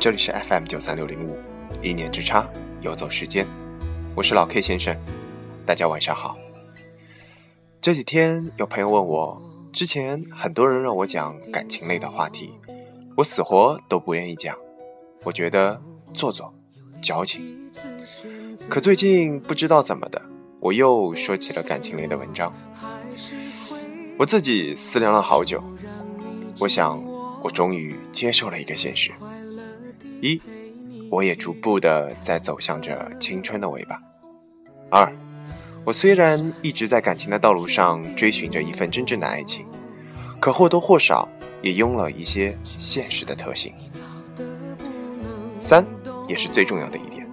这里是 FM 九三六零五，一念之差，游走时间，我是老 K 先生，大家晚上好。这几天有朋友问我，之前很多人让我讲感情类的话题，我死活都不愿意讲，我觉得做作、矫情。可最近不知道怎么的，我又说起了感情类的文章。我自己思量了好久，我想，我终于接受了一个现实。一，我也逐步的在走向着青春的尾巴。二，我虽然一直在感情的道路上追寻着一份真正的爱情，可或多或少也拥了一些现实的特性。三，也是最重要的一点，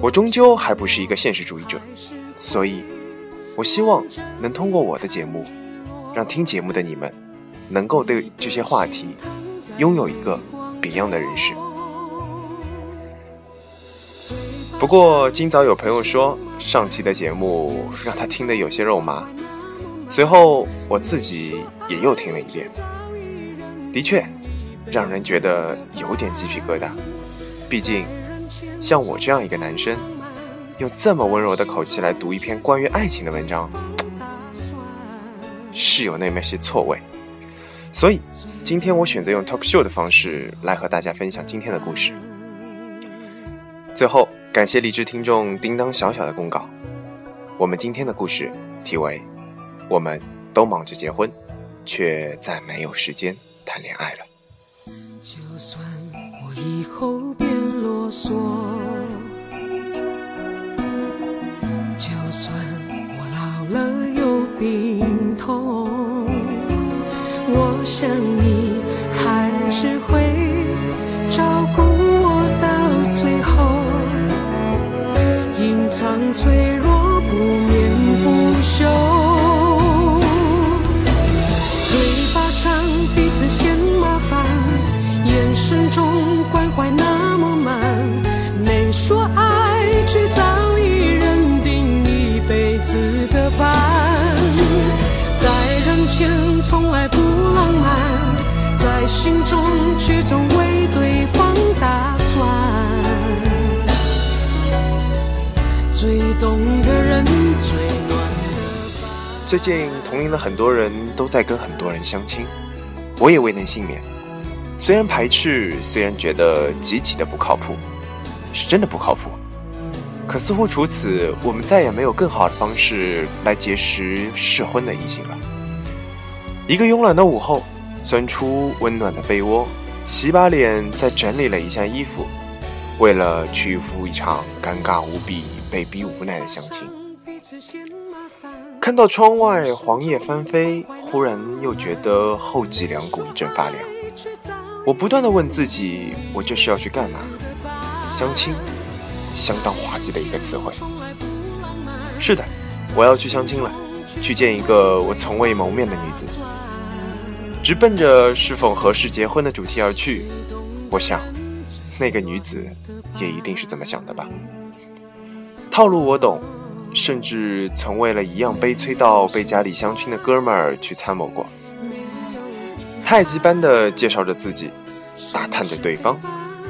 我终究还不是一个现实主义者，所以，我希望能通过我的节目，让听节目的你们，能够对这些话题，拥有一个别样的认识。不过，今早有朋友说上期的节目让他听得有些肉麻，随后我自己也又听了一遍，的确，让人觉得有点鸡皮疙瘩。毕竟，像我这样一个男生，用这么温柔的口气来读一篇关于爱情的文章，是有那么些错位。所以，今天我选择用 talk show 的方式来和大家分享今天的故事。最后。感谢荔枝听众叮当小小的公告。我们今天的故事题为：我们都忙着结婚，却再没有时间谈恋爱了。就算我以后变啰嗦，就算我老了有病痛，我想你眼神中关怀那么满，没说爱，却早已认定一辈子的伴。在人前从来不浪漫，在心中却总为对方打算。最懂的人最暖的，最近同龄的很多人都在跟很多人相亲，我也未能幸免。虽然排斥，虽然觉得极其的不靠谱，是真的不靠谱。可似乎除此，我们再也没有更好的方式来结识适婚的异性了。一个慵懒的午后，钻出温暖的被窝，洗把脸，再整理了一下衣服。为了去赴一场尴尬无比、被逼无奈的相亲，看到窗外黄叶翻飞，忽然又觉得后脊梁骨一阵发凉。我不断的问自己：我这是要去干嘛？相亲，相当滑稽的一个词汇。是的，我要去相亲了，去见一个我从未谋面的女子。直奔着是否合适结婚的主题而去，我想。那个女子也一定是这么想的吧？套路我懂，甚至曾为了一样悲催到被家里相亲的哥们儿去参谋过。太极般的介绍着自己，打探着对方，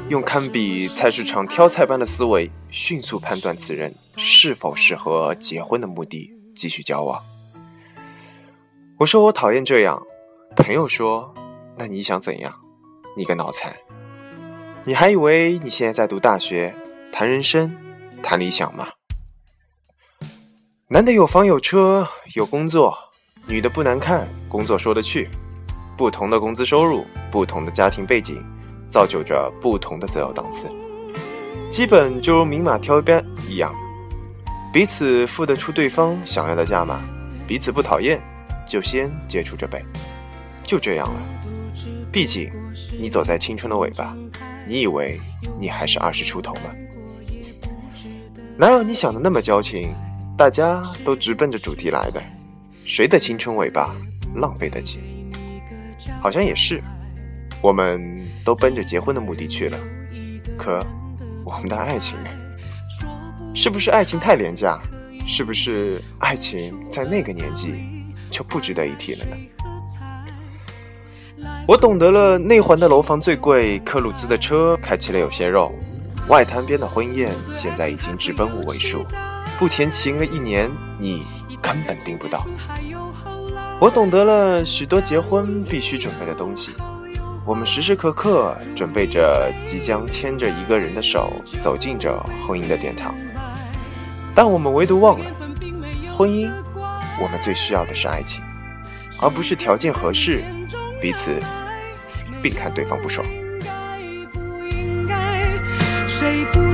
用堪比菜市场挑菜般的思维，迅速判断此人是否适合结婚的目的继续交往。我说我讨厌这样，朋友说，那你想怎样？你个脑残！你还以为你现在在读大学，谈人生，谈理想吗？男的有房有车有工作，女的不难看，工作说得去。不同的工资收入，不同的家庭背景，造就着不同的择偶档次。基本就如明码挑边一样，彼此付得出对方想要的价码，彼此不讨厌，就先接触着呗。就这样了。毕竟，你走在青春的尾巴。你以为你还是二十出头吗？哪有你想的那么矫情？大家都直奔着主题来的，谁的青春尾巴浪费得起？好像也是，我们都奔着结婚的目的去了，可我们的爱情呢？是不是爱情太廉价？是不是爱情在那个年纪就不值得一提了呢？我懂得了内环的楼房最贵，克鲁兹的车开起来有些肉，外滩边的婚宴现在已经直奔五位数，不填情个一年你根本订不到。我懂得了许多结婚必须准备的东西，我们时时刻刻准备着即将牵着一个人的手走进着婚姻的殿堂，但我们唯独忘了，婚姻，我们最需要的是爱情，而不是条件合适，彼此并看对方不爽。谁不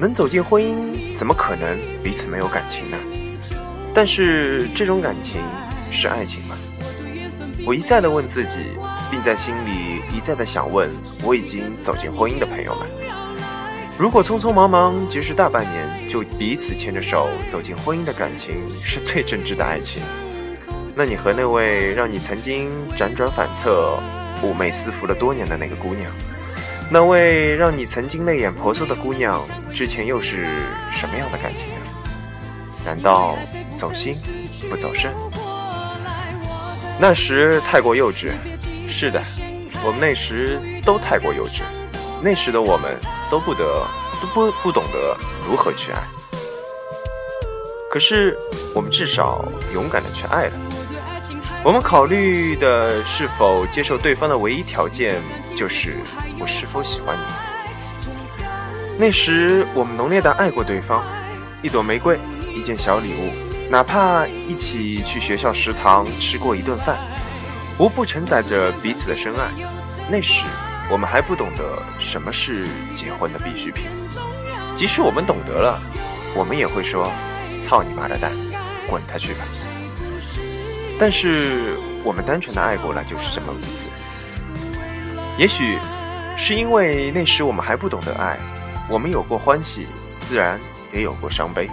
能走进婚姻，怎么可能彼此没有感情呢？但是这种感情是爱情吗？我一再的问自己，并在心里一再的想问我已经走进婚姻的朋友们：如果匆匆忙忙结识大半年就彼此牵着手走进婚姻的感情是最真挚的爱情，那你和那位让你曾经辗转反侧？寤寐思服了多年的那个姑娘，那位让你曾经泪眼婆娑的姑娘，之前又是什么样的感情呢？难道走心不走肾？那时太过幼稚，是的，我们那时都太过幼稚。那时的我们都不得都不不懂得如何去爱，可是我们至少勇敢的去爱了。我们考虑的是否接受对方的唯一条件，就是我是否喜欢你。那时我们浓烈的爱过对方，一朵玫瑰，一件小礼物，哪怕一起去学校食堂吃过一顿饭，无不承载着彼此的深爱。那时我们还不懂得什么是结婚的必需品，即使我们懂得了，我们也会说：“操你妈的蛋，滚他去吧。”但是我们单纯的爱过了，就是这么一次。也许是因为那时我们还不懂得爱，我们有过欢喜，自然也有过伤悲。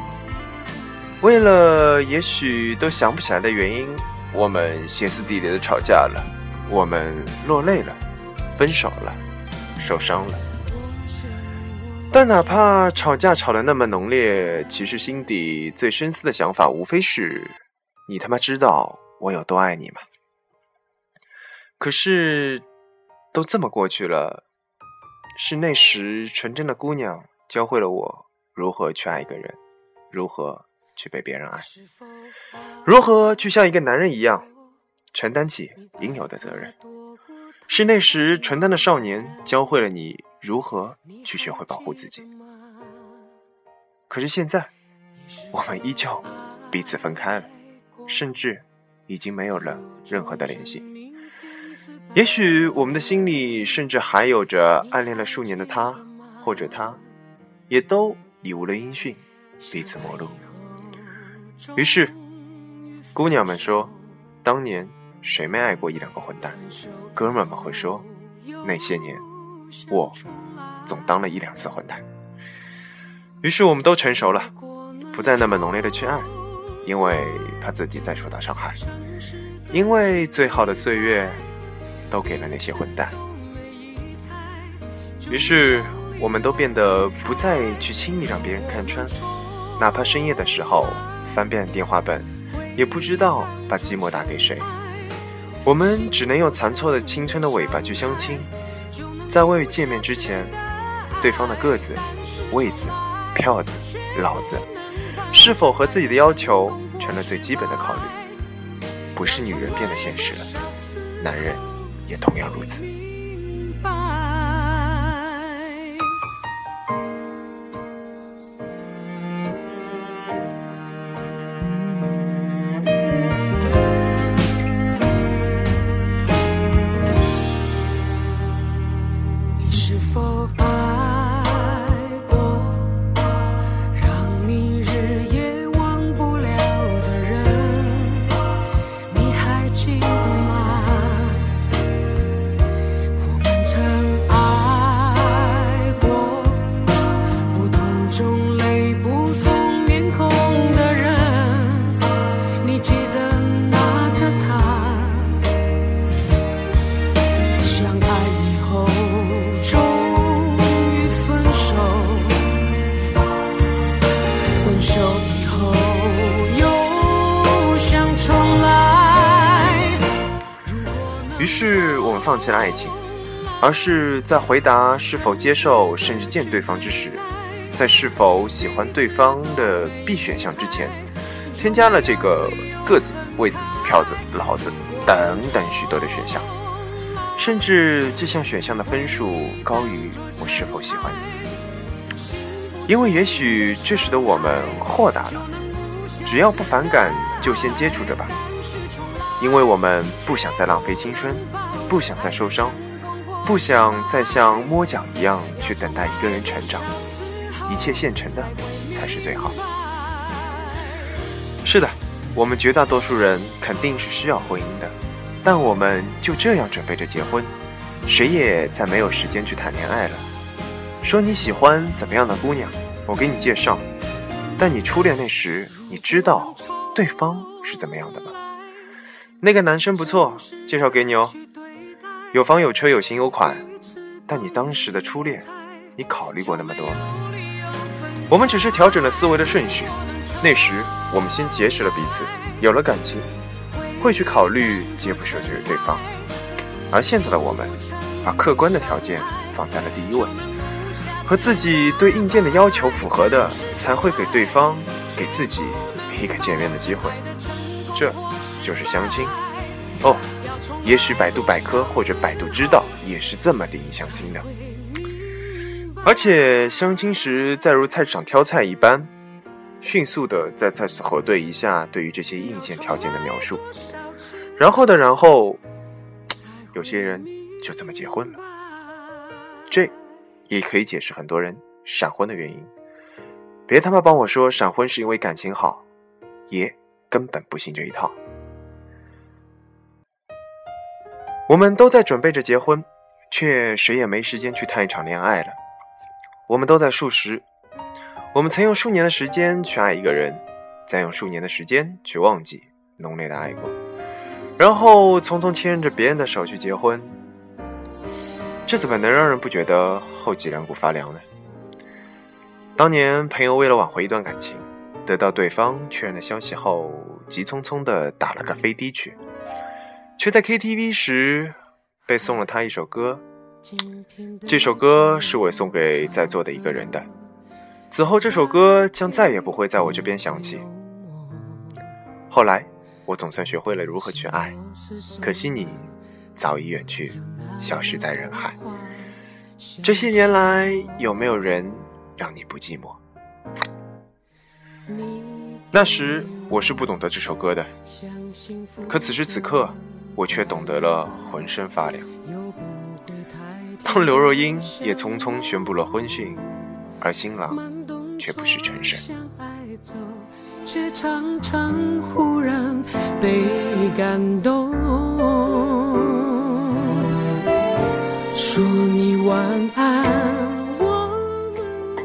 为了也许都想不起来的原因，我们歇斯底里的吵架了，我们落泪了，分手了，受伤了。但哪怕吵架吵得那么浓烈，其实心底最深思的想法，无非是：你他妈知道。我有多爱你吗？可是，都这么过去了，是那时纯真的姑娘教会了我如何去爱一个人，如何去被别人爱，如何去像一个男人一样承担起应有的责任。是那时纯真的少年教会了你如何去学会保护自己。可是现在，我们依旧彼此分开了，甚至。已经没有了任何的联系。也许我们的心里甚至还有着暗恋了数年的他，或者他，也都已无了音讯，彼此陌路。于是，姑娘们说：“当年谁没爱过一两个混蛋？”哥们们会说：“那些年，我总当了一两次混蛋。”于是，我们都成熟了，不再那么浓烈的去爱。因为怕自己再受到伤害，因为最好的岁月都给了那些混蛋。于是，我们都变得不再去轻易让别人看穿，哪怕深夜的时候翻遍电话本，也不知道把寂寞打给谁。我们只能用残错的青春的尾巴去相亲，在未见面之前，对方的个子、位子、票子、老子。是否和自己的要求成了最基本的考虑？不是女人变得现实了，男人同样如此。手以后又想重来于是我们放弃了爱情而是在回答是否接受甚至见对方之时在是否喜欢对方的 b 选项之前添加了这个个子位子票子老子等等许多的选项。甚至这项选项的分数高于我是否喜欢你。因为也许这时的我们豁达了，只要不反感就先接触着吧。因为我们不想再浪费青春，不想再受伤，不想再像摸奖一样去等待一个人成长，一切现成的才是最好。是的，我们绝大多数人肯定是需要婚姻的，但我们就这样准备着结婚，谁也再没有时间去谈恋爱了。说你喜欢怎么样的姑娘，我给你介绍，但你初恋那时，你知道对方是怎么样的吗？那个男生不错，介绍给你哦。有房有车有型有款，但你当时的初恋，你考虑过那么多吗？我们只是调整了思维的顺序。那时我们先结识了彼此，有了感情，会去考虑接不接受对方。而现在的我们，把客观的条件放在了第一位，和自己对硬件的要求符合的，才会给对方给自己一个见面的机会。这。就是相亲哦，也许百度百科或者百度知道也是这么定义相亲的。而且相亲时，再如菜市场挑菜一般，迅速的在菜市核对一下对于这些硬件条件的描述，然后的然后，有些人就这么结婚了。这也可以解释很多人闪婚的原因。别他妈帮我说闪婚是因为感情好，爷根本不信这一套。我们都在准备着结婚，却谁也没时间去谈一场恋爱了。我们都在数十，我们曾用数年的时间去爱一个人，再用数年的时间去忘记浓烈的爱过，然后匆匆牵着别人的手去结婚，这怎么能让人不觉得后脊梁骨发凉呢？当年朋友为了挽回一段感情，得到对方确认的消息后，急匆匆的打了个飞的去。却在 KTV 时被送了他一首歌，这首歌是我送给在座的一个人的。此后，这首歌将再也不会在我这边响起。后来，我总算学会了如何去爱，可惜你早已远去，消失在人海。这些年来，有没有人让你不寂寞？那时我是不懂得这首歌的，可此时此刻。我却懂得了浑身发凉。当刘若英也匆匆宣布了婚讯，而新郎却不是陈升。祝你晚安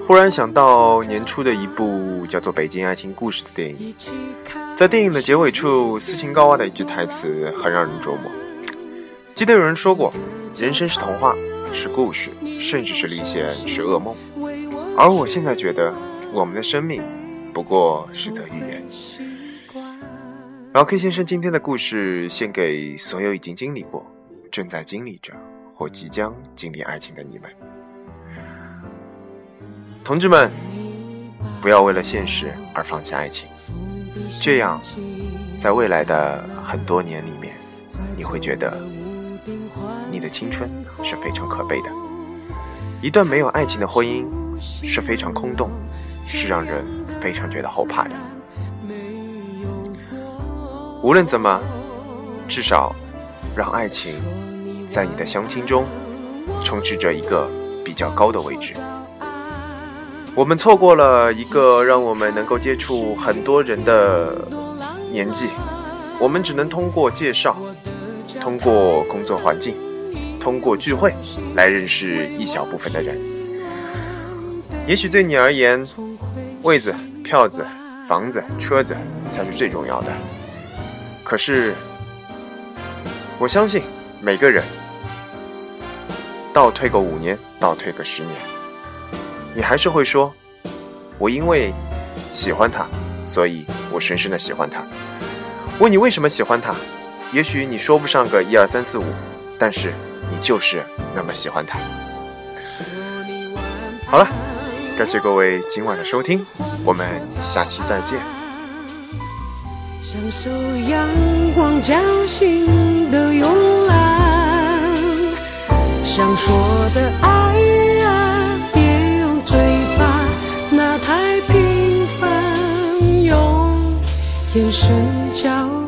忽然想到年初的一部叫做《北京爱情故事》的电影。在电影的结尾处，斯琴高娃的一句台词很让人琢磨。记得有人说过，人生是童话，是故事，甚至是历险，是噩梦。而我现在觉得，我们的生命不过是则寓言。老 K 先生今天的故事献给所有已经经历过、正在经历着或即将经历爱情的你们，同志们，不要为了现实而放弃爱情。这样，在未来的很多年里面，你会觉得你的青春是非常可悲的。一段没有爱情的婚姻是非常空洞，是让人非常觉得后怕的。无论怎么，至少让爱情在你的相亲中充斥着一个比较高的位置。我们错过了一个让我们能够接触很多人的年纪，我们只能通过介绍、通过工作环境、通过聚会来认识一小部分的人。也许对你而言，位子、票子、房子、车子才是最重要的。可是，我相信每个人倒退个五年，倒退个十年。你还是会说，我因为喜欢他，所以我深深的喜欢他。问你为什么喜欢他，也许你说不上个一二三四五，但是你就是那么喜欢他。好了，感谢各位今晚的收听，我们下期再见。享受阳光的慵懒，想说的爱啊，别用嘴巴，那太平凡，用眼神交换。